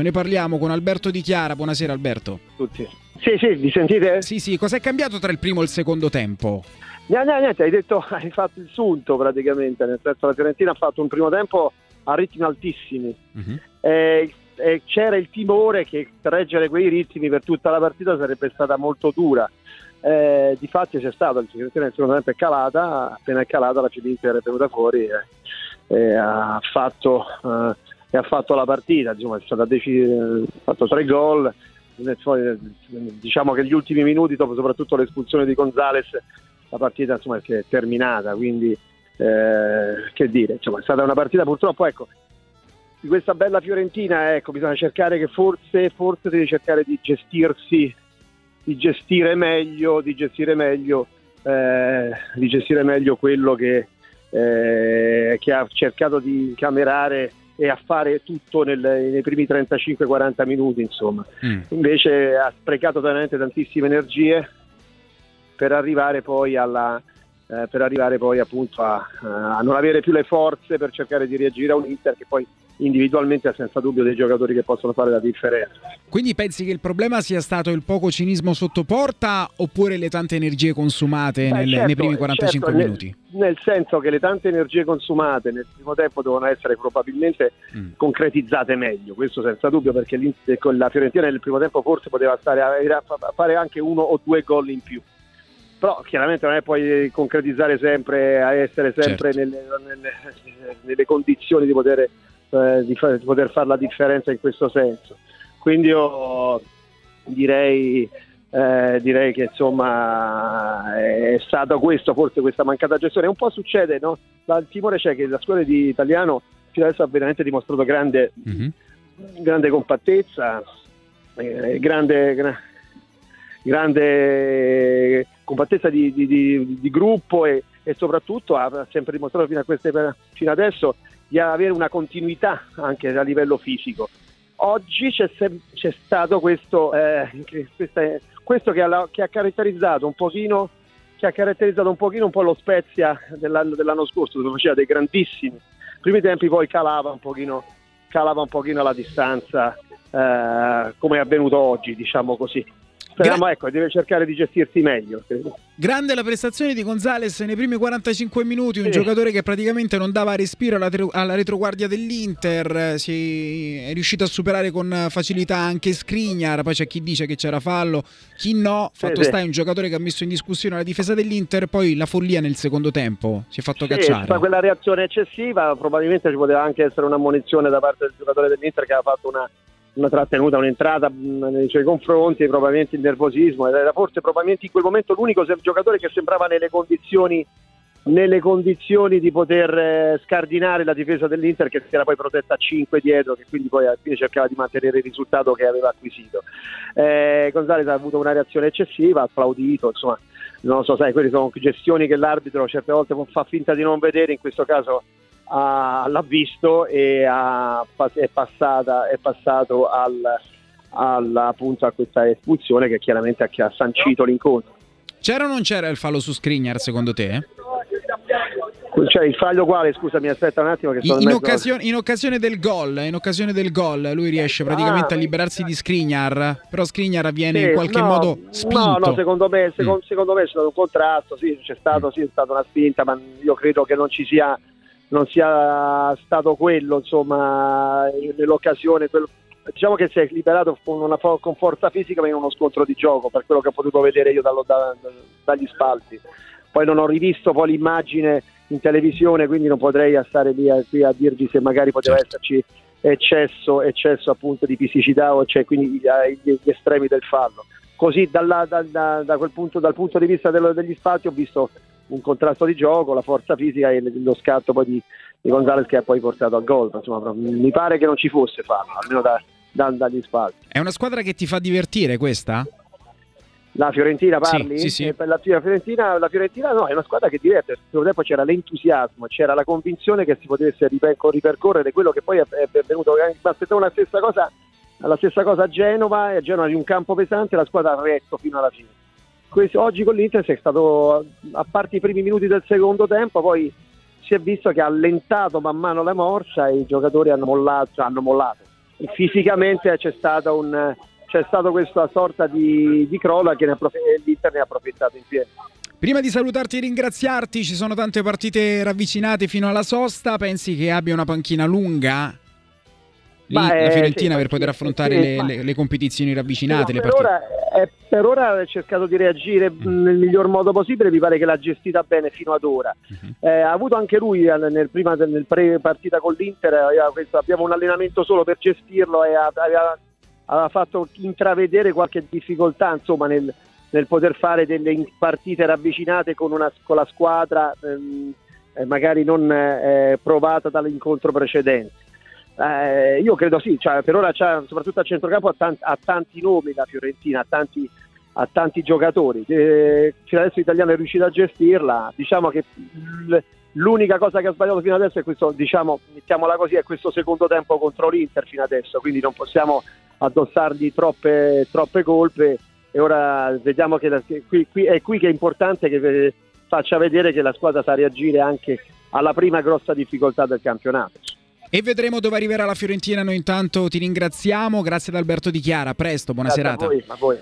Ne parliamo con Alberto Di Chiara. Buonasera Alberto. Tutti. Sì, sì, vi sentite? Sì, sì, cos'è cambiato tra il primo e il secondo tempo? Niente, niente, hai detto, hai fatto il sunto praticamente, nel senso la Fiorentina ha fatto un primo tempo a ritmi altissimi. Uh-huh. E, e c'era il timore che reggere quei ritmi per tutta la partita sarebbe stata molto dura. Eh, di fatto c'è stato, la Fiorentina nel secondo tempo è calata, appena è calata la Fiorentina è venuta fuori e, e ha fatto... Eh, e ha fatto la partita, insomma, è stata decisa, ha fatto tre gol. Diciamo che gli ultimi minuti, dopo soprattutto l'espulsione di Gonzales, la partita insomma, è terminata. Quindi, eh, che dire, insomma, è stata una partita purtroppo, ecco, di questa bella Fiorentina, ecco, bisogna cercare che forse, forse deve cercare di gestirsi, di gestire meglio, di gestire meglio, eh, di gestire meglio quello che, eh, che ha cercato di incamerare e a fare tutto nel, nei primi 35-40 minuti, insomma. Mm. Invece ha sprecato veramente tantissime energie per arrivare poi alla, eh, per arrivare poi appunto a, a, non avere più le forze per cercare di reagire a un Inter che poi individualmente ha senza dubbio dei giocatori che possono fare la differenza. Quindi pensi che il problema sia stato il poco cinismo sotto porta oppure le tante energie consumate nel, certo, nei primi 45 certo, minuti? Nel, nel, senso che le tante energie consumate nel primo tempo devono essere probabilmente mm. concretizzate meglio, questo senza dubbio perché la Fiorentina nel primo tempo forse poteva stare a, a fare anche uno o due gol in più però chiaramente non è puoi concretizzare sempre, a essere sempre certo. nelle, nelle, nelle, condizioni di poter, eh, di, fa, di poter fare la differenza in questo senso. Quindi io direi, eh, direi che insomma è stato questo, forse questa mancata gestione. Un po' succede, no? Il timore c'è che la scuola di italiano fino adesso ha veramente dimostrato grande, mm-hmm. grande compattezza, eh, grande, gra- grande compattezza di, di, di, di gruppo e, e, soprattutto ha sempre dimostrato fino, queste, fino adesso di avere una continuità anche a livello fisico. Oggi c'è, c'è stato questo, eh, questa, questo che, ha, che, ha, caratterizzato un pochino che ha caratterizzato un pochino un po' lo Spezia dell'anno, dell'anno scorso dove faceva dei grandissimi primi tempi poi calava un pochino, calava un pochino la distanza eh, come è avvenuto oggi diciamo così Speriamo, Gra- ecco, deve cercare di gestirsi meglio. Credo. Grande la prestazione di Gonzales nei primi 45 minuti, un sì. giocatore che praticamente non dava respiro alla, tre- alla retroguardia dell'Inter, si è riuscito a superare con facilità anche Skriniar, poi c'è chi dice che c'era fallo, chi no, fatto sì, sta è un giocatore che ha messo in discussione la difesa dell'Inter, poi la follia nel secondo tempo, si è fatto sì, cacciare. quella reazione eccessiva, probabilmente ci poteva anche essere una munizione da parte del giocatore dell'Inter che ha fatto una una trattenuta, un'entrata nei suoi confronti, probabilmente il nervosismo, era forse probabilmente in quel momento l'unico giocatore che sembrava nelle condizioni, nelle condizioni di poter eh, scardinare la difesa dell'Inter che si era poi protetta a 5 dietro, che quindi poi alla fine cercava di mantenere il risultato che aveva acquisito. Eh, Gonzalez ha avuto una reazione eccessiva, ha applaudito, insomma, non so, sai, quelle sono gestioni che l'arbitro certe volte fa finta di non vedere, in questo caso ha, l'ha visto e ha, è, passata, è passato al, al, appunto a questa espulsione che chiaramente ha, che ha sancito l'incontro. C'era o non c'era il fallo su Skriniar secondo te? Cioè il fallo quale? Scusami, aspetta un attimo che sono in, occasione, in occasione del gol, in occasione del gol, lui riesce praticamente ah, a liberarsi di Skriniar, però Skriniar viene sì, in qualche no, modo spinto. No, no, secondo me, secondo, mm. secondo me c'è stato un contrasto, sì, c'è stato, mm. sì, è stata una spinta, ma io credo che non ci sia non sia stato quello insomma nell'occasione quello, diciamo che si è liberato con, una, con, forza fisica ma in uno scontro di gioco per quello che ho potuto vedere io dallo, da, dagli spalti. Poi non ho rivisto poi l'immagine in televisione quindi non potrei stare lì a, qui a dirvi se magari poteva certo. esserci eccesso, eccesso appunto di fisicità o c'è quindi gli, gli, estremi del fallo. Così dalla, da, da, da quel punto, dal punto di vista dello, degli spalti ho visto un contrasto di gioco, la forza fisica e lo scatto poi di, di Gonzalez che ha poi portato al gol. Insomma, mi pare che non ci fosse fallo, almeno da, da, dagli spalti. È una squadra che ti fa divertire questa? La Fiorentina parli? Sì, sì, sì. Eh, la Fiorentina, la Fiorentina no, è una squadra che diverte, nel tempo c'era l'entusiasmo, c'era la convinzione che si potesse ripercorrere quello che poi è, è venuto, mi aspettavo la stessa cosa, la stessa cosa a Genova, e a Genova di un campo pesante la squadra ha retto fino alla fine oggi con l'Inter è stato, a parte i primi minuti del secondo tempo, poi si è visto che ha allentato man mano la morsa e i giocatori hanno mollato. Hanno mollato. fisicamente c'è, stata un, c'è stato questa sorta di, di crolla che ne l'Inter ne ha approfittato in pieno. Prima di salutarti e ringraziarti, ci sono tante partite ravvicinate fino alla sosta, pensi che abbia una panchina lunga? Lì, la Fiorentina sì, per poter affrontare sì, le, le, le, competizioni ravvicinate. Per, ora, eh, per, ora, ha cercato di reagire mm. nel miglior modo possibile, mi pare che l'ha gestita bene fino ad ora. Mm-hmm. Eh, ha avuto anche lui nel, prima, nel pre-partita con l'Inter, questo, abbiamo un allenamento solo per gestirlo e aveva, aveva fatto intravedere qualche difficoltà insomma, nel, nel, poter fare delle partite ravvicinate con, una, con la squadra ehm, eh, magari non eh, provata dall'incontro precedente. Eh, io credo sì, cioè, per ora soprattutto a centrocampo ha, tanti, ha tanti nomi la Fiorentina, ha tanti, ha tanti giocatori. Eh, adesso l'italiano è riuscito a gestirla. Diciamo che l'unica cosa che ha sbagliato fino adesso è questo, diciamo, mettiamola così, è questo secondo tempo contro l'Inter fino adesso, quindi non possiamo addossargli troppe, troppe colpe e ora vediamo che, la, che qui, qui, è qui che è importante che faccia vedere che la squadra sa reagire anche alla prima grossa difficoltà del campionato. E vedremo dove arriverà la Fiorentina. Noi intanto ti ringraziamo. Grazie ad Alberto Di Chiara. A presto, buona Grazie serata. A voi, a voi.